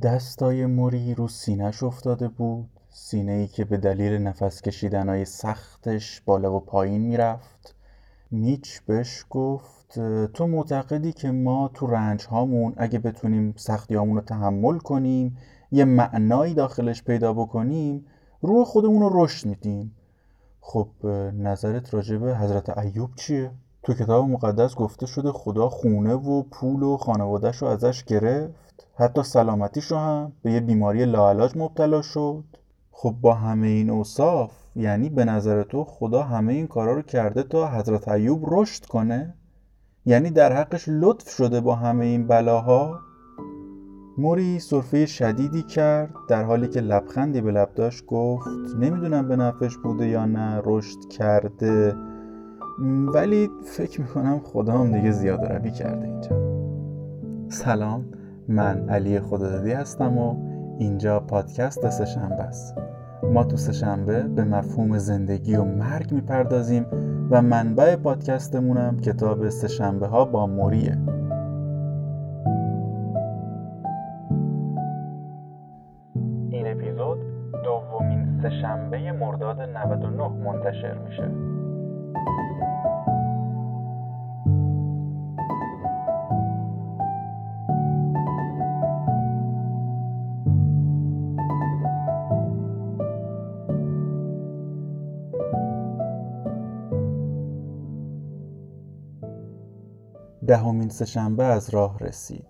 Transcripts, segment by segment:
دستای موری رو سینهش افتاده بود. سینه ای که به دلیل نفس کشیدنهای سختش بالا و پایین می‌رفت. میچ بهش گفت تو معتقدی که ما تو رنج هامون اگه بتونیم سختی رو تحمل کنیم یه معنایی داخلش پیدا بکنیم روح خودمون رو رشد میدیم. خب نظرت راجع به حضرت ایوب چیه؟ تو کتاب مقدس گفته شده خدا خونه و پول و خانوادهش رو ازش گرفت. حتی سلامتیش رو هم به یه بیماری لاعلاج مبتلا شد. خب با همه این اوصاف یعنی به نظر تو خدا همه این کارا رو کرده تا حضرت ایوب رشد کنه؟ یعنی در حقش لطف شده با همه این بلاها؟ موری صرفه شدیدی کرد در حالی که لبخندی به لب داشت گفت نمی‌دونم به نفش بوده یا نه رشد کرده. ولی فکر می‌کنم خدا هم دیگه زیاده روی کرده اینجا. سلام. من علی خدادادی هستم و اینجا پادکست سهشنبه است. ما تو سهشنبه به مفهوم زندگی و مرگ می‌پردازیم و منبع پادکستمونم کتاب سهشنبه ها با موریه. این اپیزود دومین سهشنبه مرداد 99 منتشر میشه. دهمین سهشنبه از راه رسید.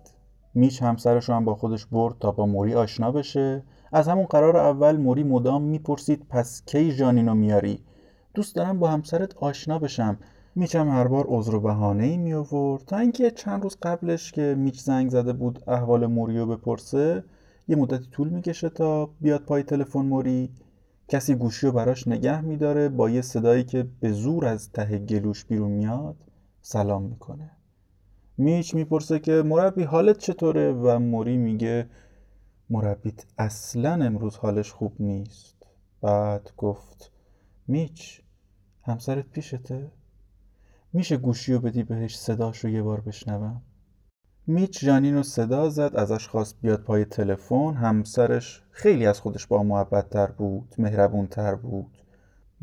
میش همسرش رو هم با خودش برد تا با موری آشنا بشه. از همون قرار اول موری مدام می‌پرسید پس کی جانینو میاری؟ دوست دارم با همسرت آشنا بشم. میچم هر بار عذر و بهانه ای می آورد تا اینکه چند روز قبلش که میچ زنگ زده بود احوال موری رو بپرسه یه مدتی طول می‌کشه تا بیاد پای تلفن موری. کسی گوشی رو براش نگه میداره با یه صدایی که به زور از ته گلوش بیرون میاد سلام می‌کنه. میچ می‌پرسه که مربی حالت چطوره و موری میگه مربیت اصلا امروز حالش خوب نیست بعد گفت میچ همسرت پیشته؟ میشه گوشی رو بدی بهش صداش رو یه بار بشنوم؟ میچ جانین رو صدا زد ازش خواست بیاد پای تلفن همسرش خیلی از خودش با محبت تر بود مهربون تر بود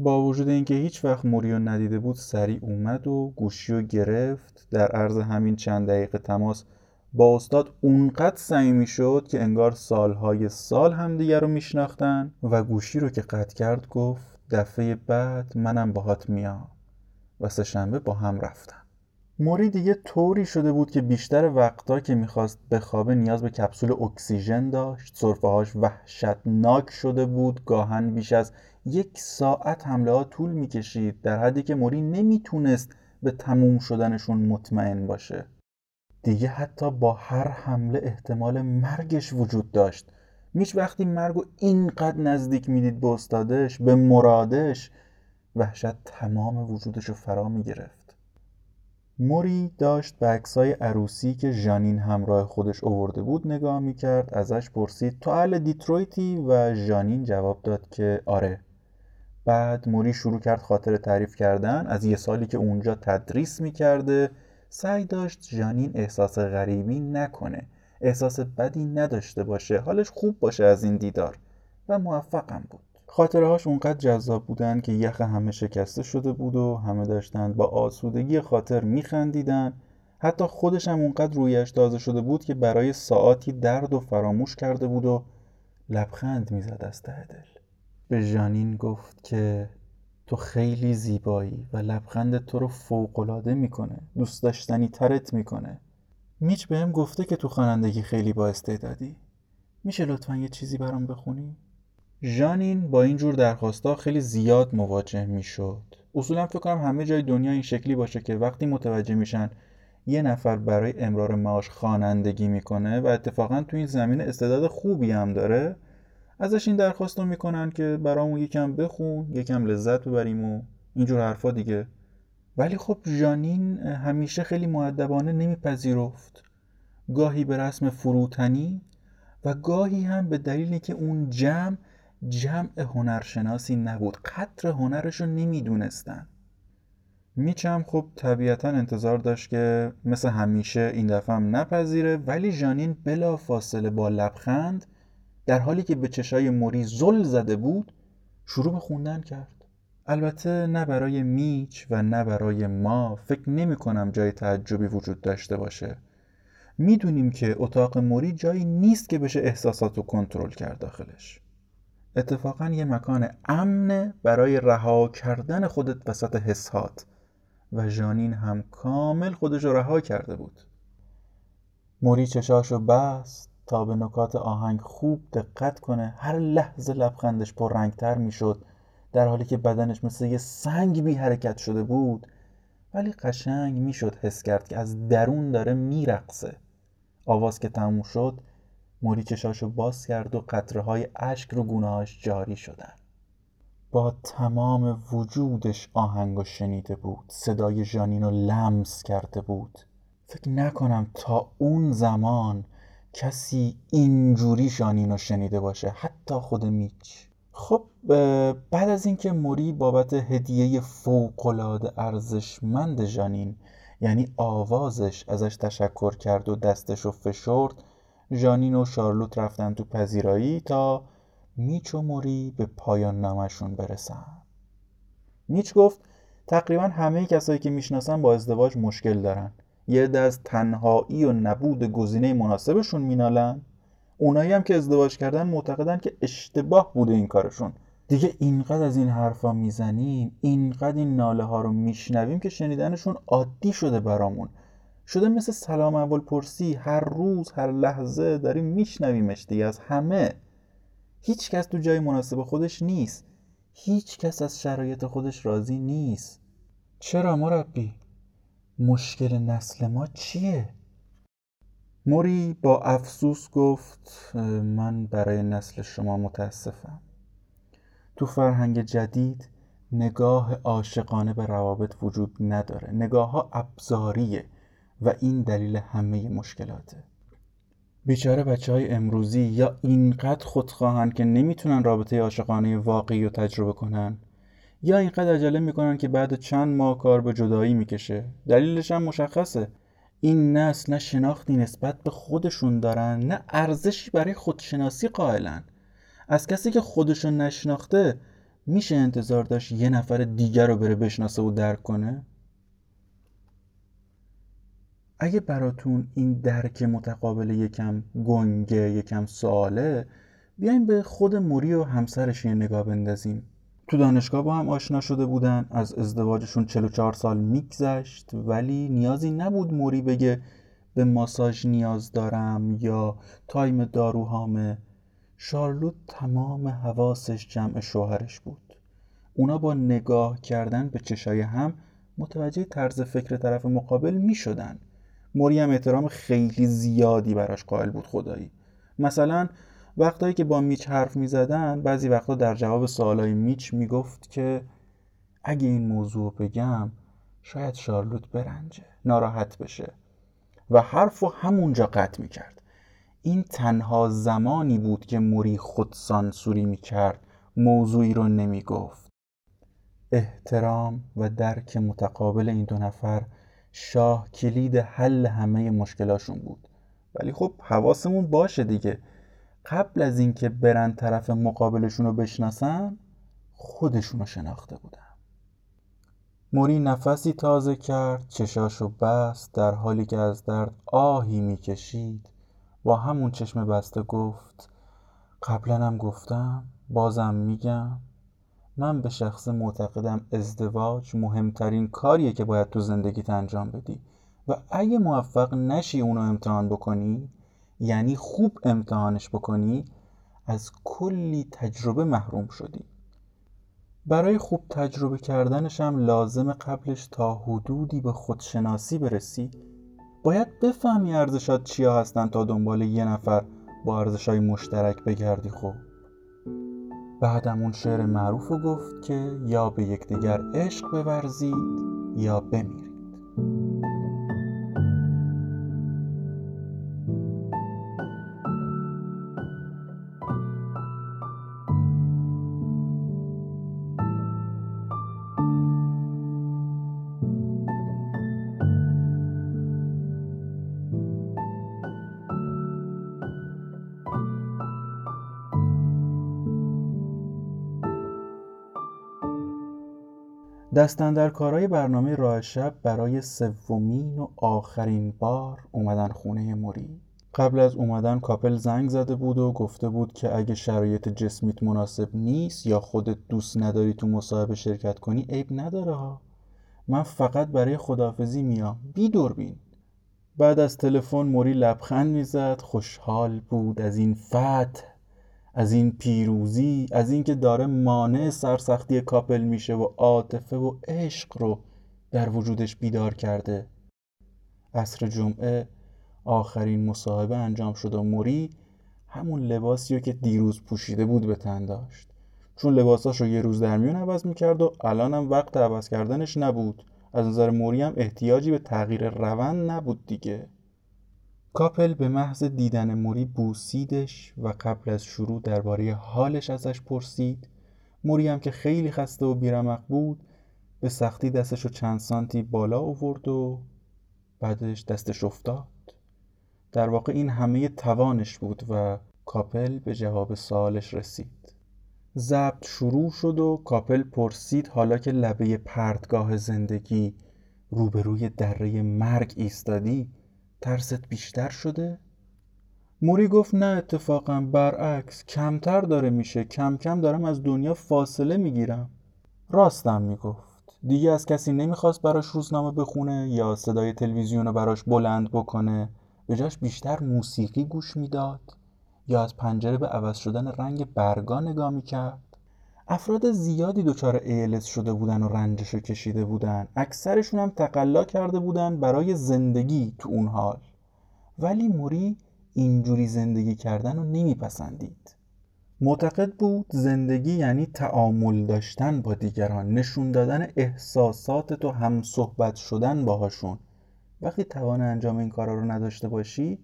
با وجود اینکه هیچ وقت موریو ندیده بود سریع اومد و گوشی رو گرفت. در عرض همین چند دقیقه تماس با استاد اونقدر صمیمی شد که انگار سالهای سال همدیگه رو میشناختن و گوشی رو که قطع کرد گفت دفعه بعد منم باهات میام. و سهشنبه با هم رفتن. موری دیگه طوری شده بود که بیشتر وقتا که می‌خواست بخوابه نیاز به کپسول اکسیژن داشت صرفه هاش وحشتناک شده بود گاهن بیش از یک ساعت حمله ها طول می‌کشید در حدی که موری نمی‌تونست به تموم شدنشون مطمئن باشه. دیگه حتی با هر حمله احتمال مرگش وجود داشت. میش وقتی مرگ و اینقدر نزدیک می‌دید به استادش به مرادش وحشت تمام وجودش رو فرا می‌گرفت. موری داشت به عکسای عروسی که ژانین همراه خودش اوورده بود نگاه می‌کرد ازش پرسید تو اهل دیترویتی? و ژانین جواب داد که آره. بعد موری شروع کرد خاطر تعریف کردن از یه سالی که اونجا تدریس می‌کرده سعی داشت جانین احساس غریبی نکنه احساس بدی نداشته باشه حالش خوب باشه از این دیدار. و موفقم بود. خاطره هاش اونقدر جذاب بودن که یخ همه شکسته شده بود و همه داشتند با آسودگی خاطر میخندیدن. حتی خودش هم اونقدر رویش تازه شده بود که برای ساعتی درد و فراموش کرده بود و لبخند می‌زد از ته دل. به ژانین گفت که تو خیلی زیبایی و لبخند تو رو فوقالعاده می‌کنه. دوست داشتنی ترت می‌کنه. میچ بهم گفته که تو خوانندگی خیلی با استعدادی. میشه لطفا یه چیزی برام بخونی؟ ژانین با این جور درخواستا خیلی زیاد مواجه می‌شد. اصولا فکر کنم همه جای دنیا این شکلی باشه که وقتی متوجه میشن یه نفر برای امرار معاش خوانندگی می‌کنه و اتفاقا تو این زمینه استعداد خوبی هم داره ازش این درخواست رو می‌کنن که برامون یکم بخون یکم لذت ببریم و اینجور حرفا دیگه. ولی خب جانین همیشه خیلی معدبانه نمیپذیرفت. گاهی به رسم فروتنی و گاهی هم به دلیلی که اون جمع جمع هنرشناسی نبود. قدر هنرش رو نمی‌دونستن. میچم خب طبیعتا انتظار داشت که مثل همیشه این دفعه هم نپذیره ولی جانین بلا فاصله با لبخند در حالی که به چشای موری زل زده بود شروع به خوندن کرد. البته نه برای میچ و نه برای ما فکر نمی کنم جای تعجبی وجود داشته باشه. می‌دونیم که اتاق موری جایی نیست که بشه احساسات رو کنترل کرد داخلش. اتفاقا یه مکان امن برای رها کردن خودت وسط حسات و ژانین هم کامل خودش رو رها کرده بود. موری چشاشو بست تا به نکات آهنگ خوب دقت کنه. هر لحظه لبخندش پر رنگتر می‌شد. در حالی که بدنش مثل یه سنگ بی حرکت شده بود. ولی قشنگ می‌شد حس کرد که از درون داره میرقصه. آواز که تموم شد موری چشاشو باز کرد و قطره های اشک رو گونهاش جاری شدن. با تمام وجودش آهنگ شنیده بود صدای ژانین رو لمس کرده بود. فکر نکنم تا اون زمان کسی اینجوری ژانین رو شنیده باشه حتی خود میچ. خب بعد از اینکه موری بابت هدیه فوقالعاده ارزشمند ژانین یعنی آوازش ازش تشکر کرد و دستش رو فشرد ژانین و شارلوت رفتن تو پذیرایی تا میچ و موری به پایان نامشون برسن. میچ گفت تقریبا همه کسایی که می‌شناسن با ازدواج مشکل دارن. یه از تنهایی و نبود گزینه مناسبشون مینالن. اونایی هم که ازدواج کردن معتقدن که اشتباه بوده این کارشون. دیگه اینقدر از این حرفا می‌زنیم اینقدر این ناله ها رو میشنویم که شنیدنشون عادی شده برامون. شده مثل سلام اول پرسی هر روز هر لحظه داریم میشنویمش دیگه از همه. هیچ کس تو جای مناسب خودش نیست. هیچ کس از شرایط خودش راضی نیست. چرا مربی؟ مشکل نسل ما چیه؟ موری با افسوس گفت من برای نسل شما متاسفم. تو فرهنگ جدید نگاه عاشقانه به روابط وجود نداره. نگاه ها ابزاریه. و این دلیل همه مشکلاته. بیچاره بچه های امروزی یا اینقدر خودخواهن که نمی‌تونن رابطه عاشقانه واقعی رو تجربه کنن یا اینقدر عجله می‌کنن که بعد چند ماه کار به جدایی می‌کشه. دلیلش هم مشخصه. این نسل نه شناختی نسبت به خودشون دارن نه ارزشی برای خودشناسی قائلن. از کسی که خودشون نشناخته میشه انتظار داشت یه نفر دیگر رو بره بشناسه و درک کنه؟ اگه براتون این درک متقابل یکم گنگه یکم سواله بیایم به خود موری و همسرش یه نگاه بندازیم. تو دانشگاه با هم آشنا شده بودن از ازدواجشون 44 سال میگذشت ولی نیازی نبود موری بگه به ماساژ نیاز دارم یا تایم داروهامه. شارلوت تمام حواسش جمع شوهرش بود. اونا با نگاه کردن به چشای هم متوجه طرز فکر طرف مقابل می شدن موری هم احترام خیلی زیادی براش قائل بود خدایی. مثلا وقتایی که با میچ حرف می زدن بعضی وقتا در جواب سوالای میچ می گفت که اگه این موضوع بگم شاید شارلوت برنجه ناراحت بشه. و حرف رو همونجا قطع می کرد این تنها زمانی بود که موری خود سانسوری می کرد موضوعی رو نمی گفت احترام و درک متقابل این دو نفر شاه کلید حل همه مشکلاشون بود. ولی خب حواسمون باشه دیگه. قبل از اینکه برن طرف مقابلشون رو بشناسن خودشون رو شناخته بودن. موری نفسی تازه کرد چشاشو بست در حالی که از درد آهی می‌کشید. با همون چشم بسته گفت قبلا هم گفتم بازم میگم. من به شخص معتقدم ازدواج مهمترین کاریه که باید تو زندگیت انجام بدی. و اگه موفق نشی اونو امتحان بکنی یعنی خوب امتحانش بکنی از کلی تجربه محروم شدی. برای خوب تجربه کردنش هم لازم قبلش تا حدودی به خودشناسی برسی. باید بفهمی ارزشات چیا هستن تا دنبال یه نفر با ارزشهای مشترک بگردی خوب بعدم اون شعر معروف رو گفت که یا به یکدیگر عشق بورزید یا بمیرید. دستن در کارهای برنامه راه شب برای سومین و آخرین بار اومدن خونه موری قبل از اومدن کاپل زنگ زده بود و گفته بود که اگه شرایط جسمیت مناسب نیست یا خودت دوست نداری تو مصاحبه شرکت کنی عیب نداره ها. من فقط برای خدافزی میام. بی دوربین بعد از تلفن موری لبخند می‌زد خوشحال بود از این فتح. از این پیروزی از اینکه داره مانع سرسختی کاپل میشه و عاطفه و عشق رو در وجودش بیدار کرده. عصر جمعه آخرین مصاحبه انجام شد و موری همون لباسی رو که دیروز پوشیده بود به تن داشت. چون لباساش رو یه روز در میون عوض می‌کرد و الان هم وقت عوض کردنش نبود. از نظر موری هم احتیاجی به تغییر روند نبود دیگه. کاپل به محض دیدن موری بوسیدش و قبل از شروع درباره حالش ازش پرسید. موری هم که خیلی خسته و بیرمق بود به سختی دستش رو چند سانتی بالا آورد و بعدش دستش افتاد. در واقع این همه توانش بود و کاپل به جواب سوالش رسید. ضبط شروع شد و کاپل پرسید حالا که لبه پرتگاه زندگی روبروی دره مرگ ایستادی ترست بیشتر شده؟ موری گفت نه اتفاقا برعکس کمتر داره میشه. کم کم دارم از دنیا فاصله می‌گیرم. راستم می‌گفت. دیگه از کسی نمی‌خواست براش روزنامه بخونه یا صدای تلویزیون رو براش بلند بکنه. به جاش بیشتر موسیقی گوش می‌داد یا از پنجره به عوض شدن رنگ برگا نگاه می‌کرد. افراد زیادی دچار ALS شده بودن و رنجش کشیده بودن. اکثرشون هم تقلا کرده بودن برای زندگی تو اون حال. ولی موری اینجوری زندگی کردن رو نمیپسندید. معتقد بود زندگی یعنی تعامل داشتن با دیگران. نشون دادن احساسات تو هم صحبت شدن باهاشون. وقتی توان انجام این کارا رو نداشته باشی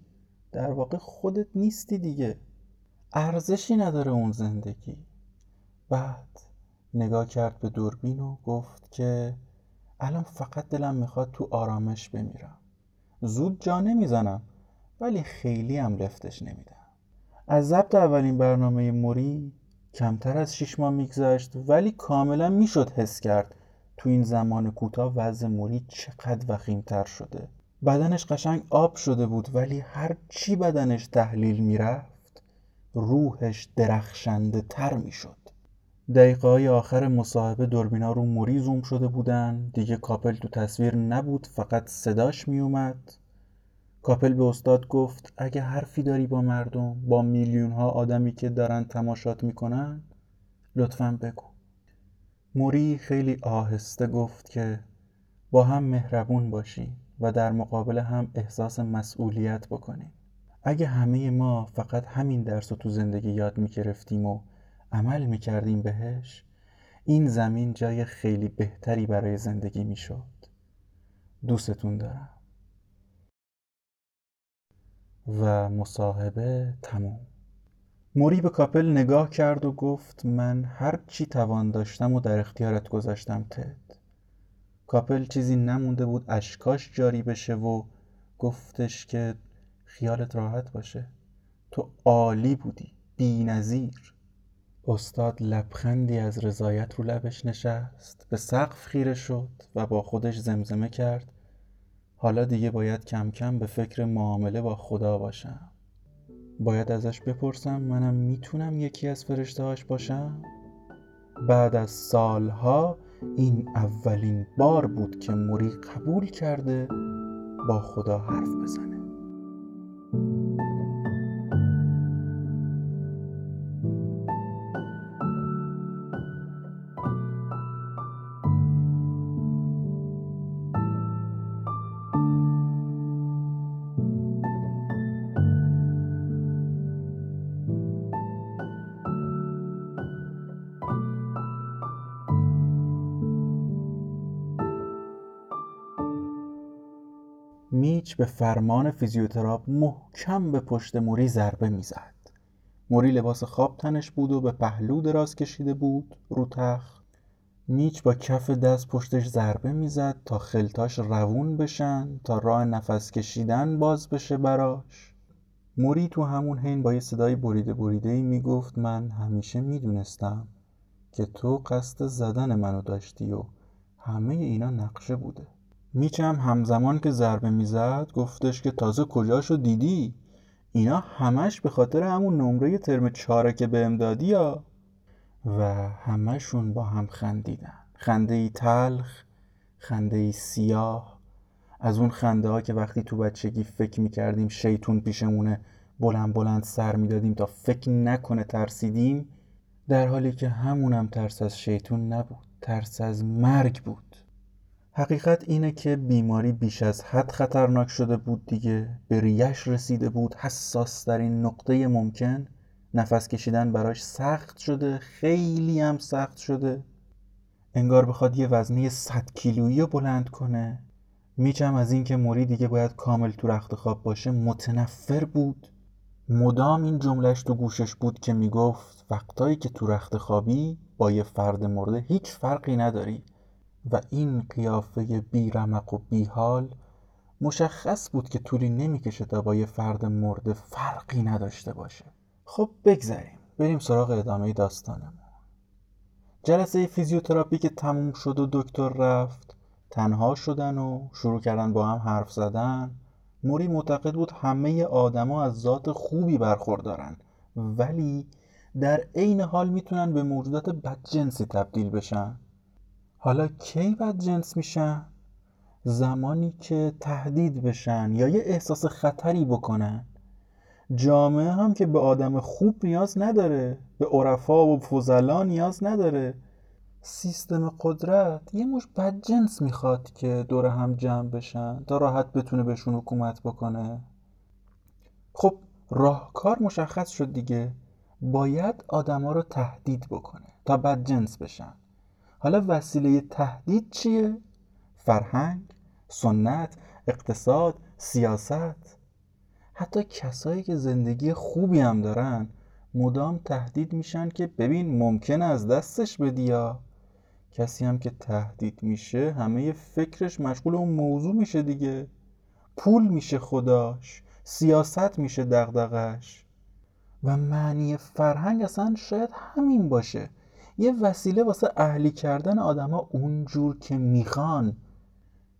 در واقع خودت نیستی دیگه. ارزشی نداره اون زندگی. بعد نگاه کرد به دوربین و گفت که الان فقط دلم می‌خواد تو آرامش بمیرم. زود جا نمی‌زنم ولی خیلی هم لفتش نمیدم. از ضبط اولین برنامه موری کمتر از شیش ماه میگذشت ولی کاملا می‌شد حس کرد تو این زمان کوتاه وضع موری چقدر وخیمتر شده. بدنش قشنگ آب شده بود ولی هر چی بدنش تحلیل می‌رفت روحش درخشنده تر می‌شد. دقیقه های آخر مصاحبه دوربینا رو موری زوم شده بودن. دیگه کاپل تو تصویر نبود فقط صداش میومد کاپل به استاد گفت اگه حرفی داری با مردم با میلیون ها آدمی که دارن تماشات می‌کنن لطفا بگو. موری خیلی آهسته گفت که با هم مهربون باشیم و در مقابل هم احساس مسئولیت بکنیم اگه همه ما فقط همین درس رو تو زندگی یاد می‌گرفتیم و عمل می‌کردیم بهش این زمین جای خیلی بهتری برای زندگی می‌شد. دوستتون دارم. و مصاحبه تموم. موری به کاپل نگاه کرد و گفت من هر چی توان داشتم و در اختیارت گذاشتم تد. کاپل چیزی نمونده بود اشکاش جاری بشه و گفتش که خیالت راحت باشه. تو عالی بودی بی نظیر. استاد لبخندی از رضایت رو لبش نشست به سقف خیره شد و با خودش زمزمه کرد. حالا دیگه باید کم کم به فکر معامله با خدا باشم. باید ازش بپرسم منم می‌تونم یکی از فرشتهاش باشم؟ بعد از سالها این اولین بار بود که موری قبول کرده با خدا حرف بزنه. به فرمان فیزیوتراپ محکم به پشت موری ضربه می‌زد. موری لباس خواب تنش بود و به پهلو دراز کشیده بود رو تخت. میچ با کف دست پشتش ضربه می‌زد تا خلتاش روون بشن تا راه نفس کشیدن باز بشه براش. موری تو همون حین با یه صدای بریده بریده ای می‌گفت من همیشه می‌دونستم که تو قصد زدن منو داشتی و همه اینا نقشه بوده. میچم همزمان که ضربه می‌زد گفتش که تازه کجاشو دیدی؟ اینا همش به خاطر همون نمره ترم چاره که به امدادی یا و همشون با هم خندیدن. خنده ای تلخ خنده ای سیاه. از اون خنده ها که وقتی تو بچگی فکر می‌کردیم شیطون پیشمونه بلند بلند سر می‌دادیم تا فکر نکنه ترسیدیم در حالی که همونم ترس از شیطون نبود. ترس از مرگ بود. حقیقت اینه که بیماری بیش از حد خطرناک شده بود دیگه. به ریش رسیده بود حساس در این نقطه ممکن. نفس کشیدن براش سخت شده خیلی هم سخت شده. انگار بخواد یه وزنه 100 کیلویی رو بلند کنه. میچم از اینکه موری دیگه باید کامل تو رخت خواب باشه متنفر بود. مدام این جملش تو گوشش بود که می‌گفت وقتایی که تو رخت خوابی با یه فرد مرده هیچ فرقی نداری. و این قیافه بیرمق و بیحال مشخص بود که طولی نمی‌کشه تا با یه فرد مرده فرقی نداشته باشه. خب بگذریم. بریم سراغ ادامه داستانمون. جلسه فیزیوتراپی که تموم شد و دکتر رفت تنها شدن و شروع کردن با هم حرف زدن. موری معتقد بود همه آدما از ذات خوبی برخوردارن ولی در عین حال می‌تونن به موجودات بدجنسی تبدیل بشن. حالا کی بدجنس میشن؟ زمانی که تهدید بشن یا یه احساس خطری بکنن؟ جامعه هم که به آدم خوب نیاز نداره به عرفا و فضلا نیاز نداره. سیستم قدرت یه مش بدجنس می‌خواد که دور هم جمع بشن تا راحت بتونه بهشون حکومت بکنه. خب راهکار مشخص شد دیگه. باید آدما رو تهدید بکنه تا بدجنس بشن. حالا وسیله تهدید چیه؟ فرهنگ، سنت، اقتصاد، سیاست. حتی کسایی که زندگی خوبی هم دارن مدام تهدید میشن که ببین ممکن از دستش بدی یا؟ کسی هم که تهدید میشه همه فکرش مشغول اون موضوع میشه دیگه. پول میشه خداش سیاست میشه دغدغش و معنی فرهنگ اصلا شاید همین باشه. یه وسیله واسه اهلی کردن آدما اونجور که می‌خوان.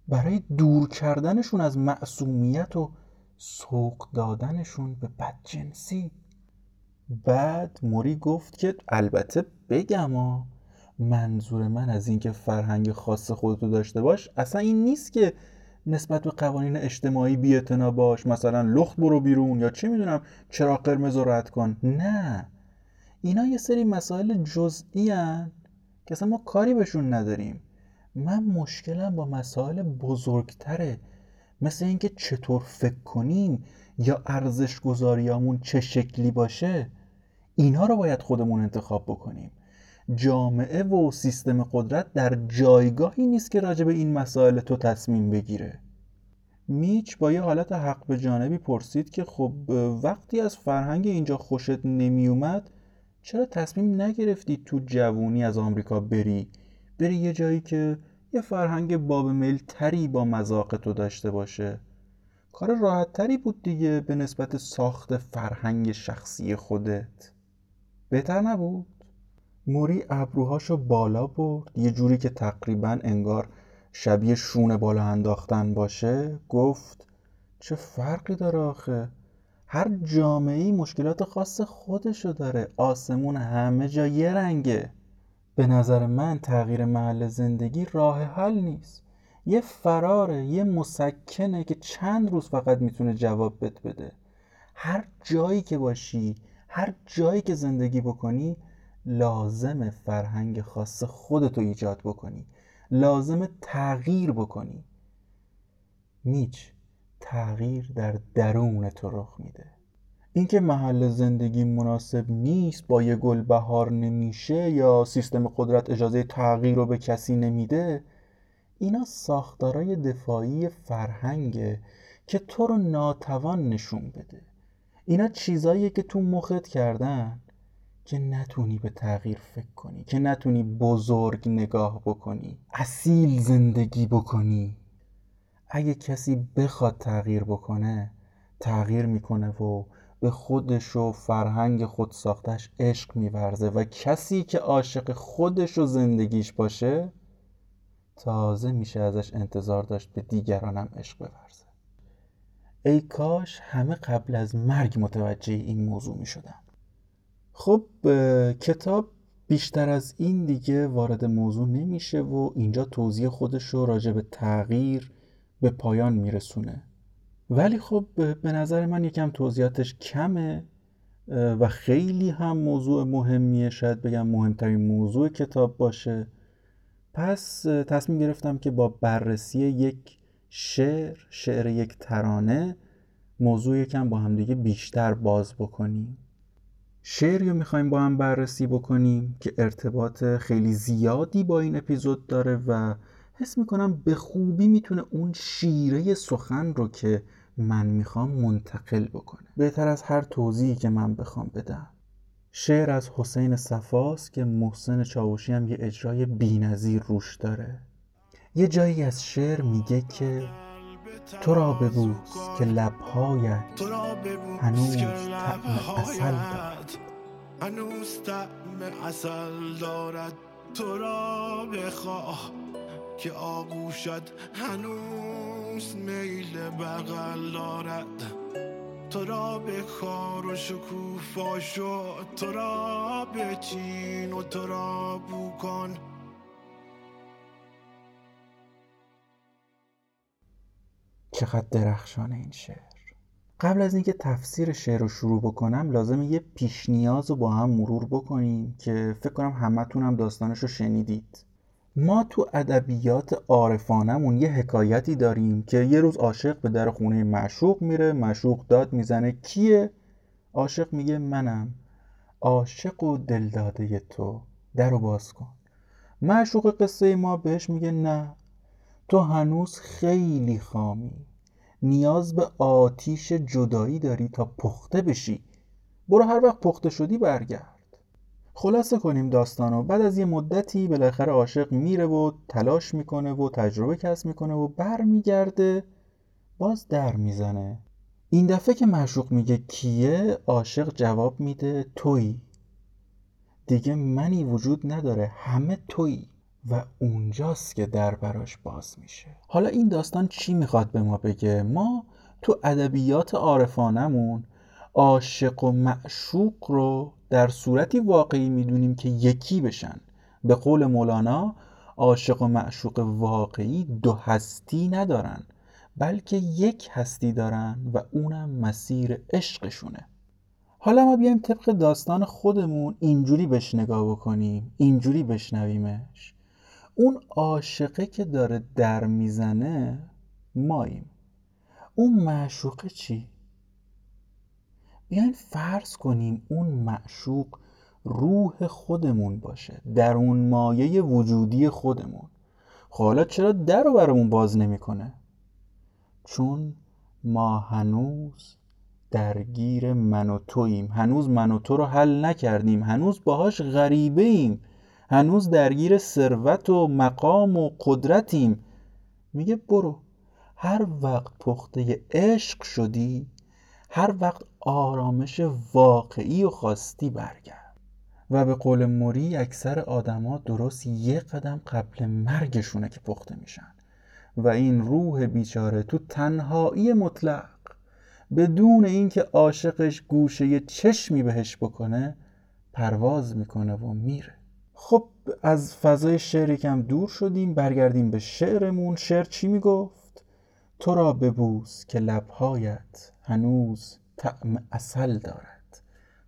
برای دور کردنشون از معصومیت و سوق دادنشون به بدجنسی. بعد موری گفت که البته بگم ها منظور من از اینکه فرهنگ خاص خودتو داشته باش اصلا این نیست که نسبت به قوانین اجتماعی بی باش مثلا لخت برو بیرون یا چی می‌دونم چرا قرمز رو رد کن. نه. اینا یه سری مسائل جزئی هن که اصلا ما کاری بهشون نداریم. من مشکلم با مسائل بزرگتره. مثل اینکه چطور فکر کنیم یا ارزش گذاریامون چه شکلی باشه اینا رو باید خودمون انتخاب بکنیم. جامعه و سیستم قدرت در جایگاهی نیست که راجع به این مسائل تو تصمیم بگیره. میچ با یه حالت حق به جانبی پرسید که خب وقتی از فرهنگ اینجا خوشت نمیومد چرا تصمیم نگرفتی تو جوونی از آمریکا بری؟ بری یه جایی که یه فرهنگ باب میل تری با مذاق تو داشته باشه. کار راحت تری بود دیگه به نسبت ساخت فرهنگ شخصی خودت. بهتر نبود؟ موری ابروهاشو بالا برد. یه جوری که تقریبا انگار شبیه شونه بالا انداختن باشه گفت چه فرقی داره آخه؟ هر جامعه مشکلات خاص خودشو داره. آسمون همه جا یه رنگه. به نظر من تغییر محل زندگی راه حل نیست. یه فراره یه مسکنه که چند روز فقط می‌تونه جواب بد بده. هر جایی که باشی هر جایی که زندگی بکنی لازم فرهنگ خاص خودتو ایجاد بکنی. لازم تغییر بکنی. میچ. تغییر در درون تو رخ میده. اینکه محل زندگی مناسب نیست با یه گل بهار نمیشه یا سیستم قدرت اجازه تغییر رو به کسی نمیده اینا ساختارای دفاعی فرهنگه که تو رو ناتوان نشون بده. اینا چیزاییه که تو مخت کردن که نتونی به تغییر فکر کنی که نتونی بزرگ نگاه بکنی اصیل زندگی بکنی. اگه کسی بخواد تغییر بکنه تغییر می‌کنه و به خودش و فرهنگ خود ساختش عشق میورزه و کسی که عاشق خودش و زندگیش باشه تازه میشه ازش انتظار داشت به دیگرانم عشق بورزه. ای کاش همه قبل از مرگ متوجه این موضوع می شدم خب کتاب بیشتر از این دیگه وارد موضوع نمیشه و اینجا توضیح خودش رو راجع به تغییر به پایان میرسونه. ولی خب به نظر من یکم توضیحاتش کمه و خیلی هم موضوع مهمیه. شاید بگم مهمترین موضوع کتاب باشه. پس تصمیم گرفتم که با بررسی یک شعر شعر یک ترانه موضوع یکم با همدیگه بیشتر باز بکنیم. شعری رو می‌خوایم با هم بررسی بکنیم که ارتباط خیلی زیادی با این اپیزود داره و حس می‌کنم به خوبی می‌تونه اون شیره سخن رو که من می‌خوام منتقل بکنه. بهتر از هر توضیحی که من بخوام بدم. شعر از حسین صفاست که محسن چاوشی هم یه اجرای بینظیر روش داره. یه جایی از شعر میگه که تو را ببوس که لبهایت هنوز طعم اصل دارد. هنوز طعم اصل دارد. تو را بخواه که آغوشت هنوز میل بغل دارد. تو را به کار و شکوفا شد تو را بچین و تو را بو کن چقدر درخشانه این شعر. قبل از اینکه تفسیر شعر رو شروع بکنم لازم یه پیش نیاز رو با هم مرور بکنیم که فکر کنم همتون هم داستانش رو شنیدید. ما تو ادبیات عارفانمون یه حکایتی داریم که یه روز عاشق به در خونه معشوق میره معشوق داد می‌زنه. کیه؟ عاشق میگه منم. عاشق و دلداده تو. در رو باز کن. معشوق قصه ما بهش میگه نه. تو هنوز خیلی خامی. نیاز به آتیش جدایی داری تا پخته بشی. برو هر وقت پخته شدی برگرد. خلاصه کنیم داستانو. بعد از یه مدتی بالاخره عاشق میره و تلاش می‌کنه و تجربه کسب می‌کنه و برمیگرده باز در می‌زنه. این دفعه که معشوق میگه کیه عاشق جواب میده تویی. دیگه منی وجود نداره همه تویی و اونجاست که در براش باز میشه. حالا این داستان چی می‌خواد به ما بگه؟ ما تو ادبیات عارفانمون عاشق و معشوق رو در صورتی واقعی می‌دونیم که یکی بشن. به قول مولانا عاشق و معشوق واقعی دو هستی ندارن بلکه یک هستی دارن و اونم مسیر عشقشونه. حالا ما بیایم طبق داستان خودمون اینجوری بهش نگاه بکنیم اینجوری بشنویمش. اون عاشقه که داره در می‌زنه ماییم. اون معشوقه چی؟ بیاین فرض کنیم اون معشوق روح خودمون باشه در اون مایه وجودی خودمون. خب حالا چرا در رو برامون باز نمی‌کنه؟ چون ما هنوز درگیر من و توییم. هنوز من و تو رو حل نکردیم. هنوز باهاش غریبه ایم هنوز درگیر ثروت و مقام و قدرتیم. میگه برو. هر وقت پخته عشق شدی هر وقت آرامش واقعی و خواستی برگرد. و به قول موری اکثر آدما درست یه قدم قبل مرگشونه که پخته میشن. و این روح بیچاره تو تنهایی مطلق. بدون اینکه عاشقش گوشه چشمی بهش بکنه پرواز می‌کنه و میره. خب از فضای شعر کم دور شدیم برگردیم به شعرمون. شعر چی می‌گفت؟ تو را ببوس که لبهایت هنوز طعم اصل دارد.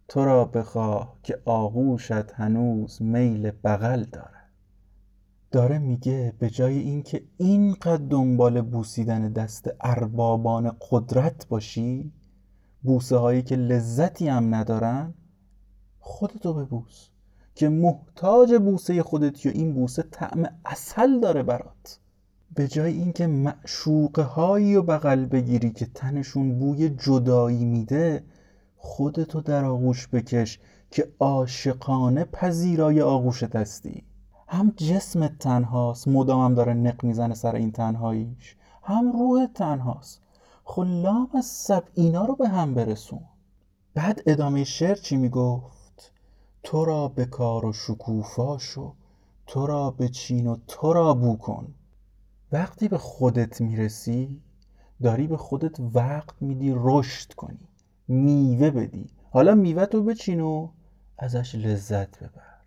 تو را بخواه که آغوشت هنوز میل بغل دارد. داره میگه به جای اینکه اینقدر دنبال بوسیدن دست اربابان قدرت باشی بوسه هایی که لذتی هم ندارن خودتو ببوس که محتاج بوسه خودت یا این بوسه طعم اصل داره برات. به جای اینکه معشوقه هایی و بغل بگیری که تنشون بوی جدایی میده خودتو در آغوش بکش که عاشقانه پذیرای آغوشت هستی. هم جسمت تنهاست مدامم داره نق می‌زنه سر این تنهاییش. هم روح تنهاست. خلام از سب اینا رو به هم برسون. بعد ادامه شعر چی می‌گفت؟ تو را به کار و شکوفا شو تو را به چین و تو را بو کن. وقتی به خودت می‌رسی داری به خودت وقت میدی رشد کنی میوه بدی. حالا میوه تو بچین و ازش لذت ببر.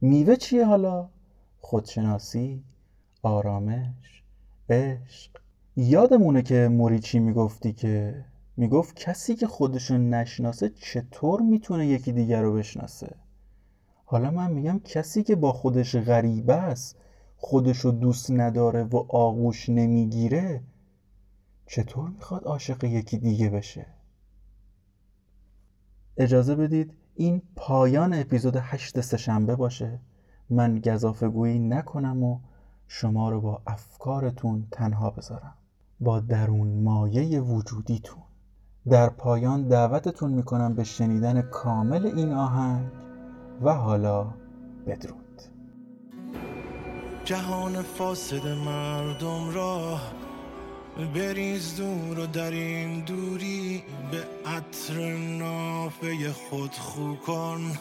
میوه چیه حالا؟ خودشناسی، آرامش، عشق. یادمونه که موریچی می‌گفتی که می‌گفت کسی که خودشو نشناسه چطور می‌تونه یکی دیگر رو بشناسه؟ حالا من میگم کسی که با خودش غریبه است خودشو دوست نداره و آغوش نمی‌گیره چطور می‌خواد عاشق یکی دیگه بشه؟ اجازه بدید این پایان اپیزود هشت سهشنبه باشه. من گذافه گویی نکنم و شما رو با افکارتون تنها بذارم. با درون مایه وجودیتون. در پایان دعوتتون می‌کنم به شنیدن کامل این آهنگ و حالا بدرود. جهان فاسد مردم را بریز دور و در این دوری به عطر نافه خود خو کن.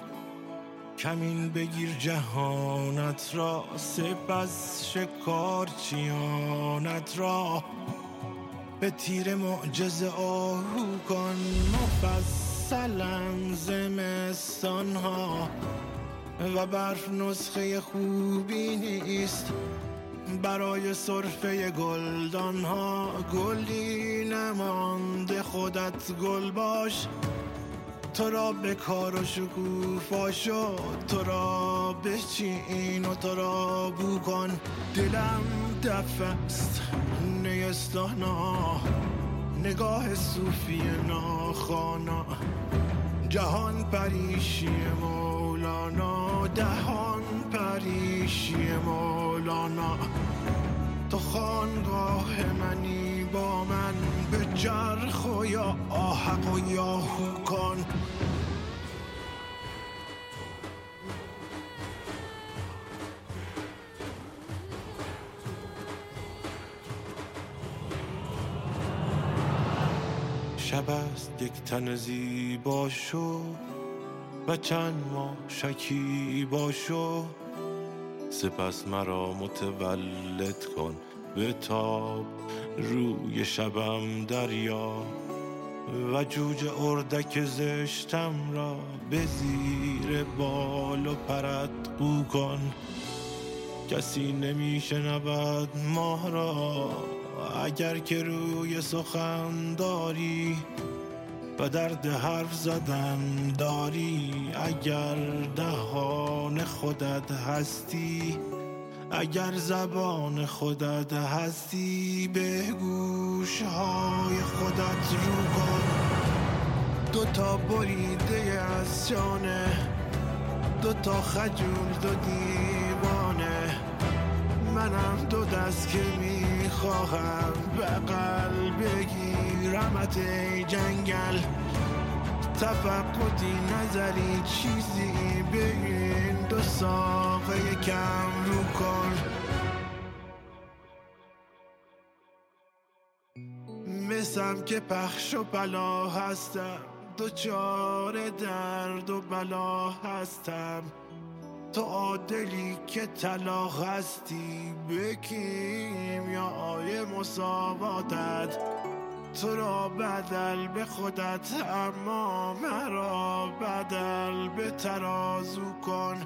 کمین بگیر جهانت را سپس شکار چیانت را. به تیر معجز آهو کن مفصلا زمستان ها و برف نسخه خوبی نیست. برای صرفه گلدان ها گلی نمانده خودت گل باش. تو را به کار و شکوفا شد تو را بچین و تو را بو کن. دلم دفت است نیستانا. نگاه صوفی ناخانا جهان پریشی مولانا. دهان پریشی مولانا. تو خانگاه منی با من به جرخ و یا آحق و یا کن شب است یک تن زیبا شو و ما شکی باشو سپس مرا متولد کن. به تاب روی شبم دریا و جوجه اردک زشتم را به زیر بال و پرت قو کن. کسی نمیشنود ماه را اگر که روی سخن داری و درد حرف زدن داری اگر دهان خودت هستی؟ اگر زبان خودت هستی به گوش های خودت رو کن. دو تا بریده از شانه دو تا خجول دو دیوانه. منم دو دست که می‌خواهم بغل بگیرمت ای جنگل. تفقدی نظری چیزی بگین. دو ساقه کم رو کن. مثم که پخش و بلا هستم. دوچار درد و بلا هستم. تو عادلی که طلا هستی به کیمیای مساواتت. تو را بدل به خودت اما مرا بدل به ترازو کن.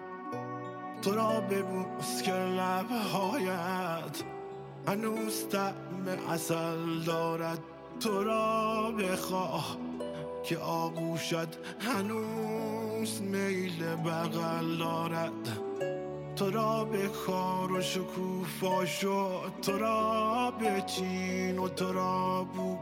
تو را ببوس که لبهایت هنوز طعم اصل دارد. تو را بخواه که آغوشت هنوز میل بغل دارد. تو را به کار و شکوفا شد. تو را بچین و تو را بو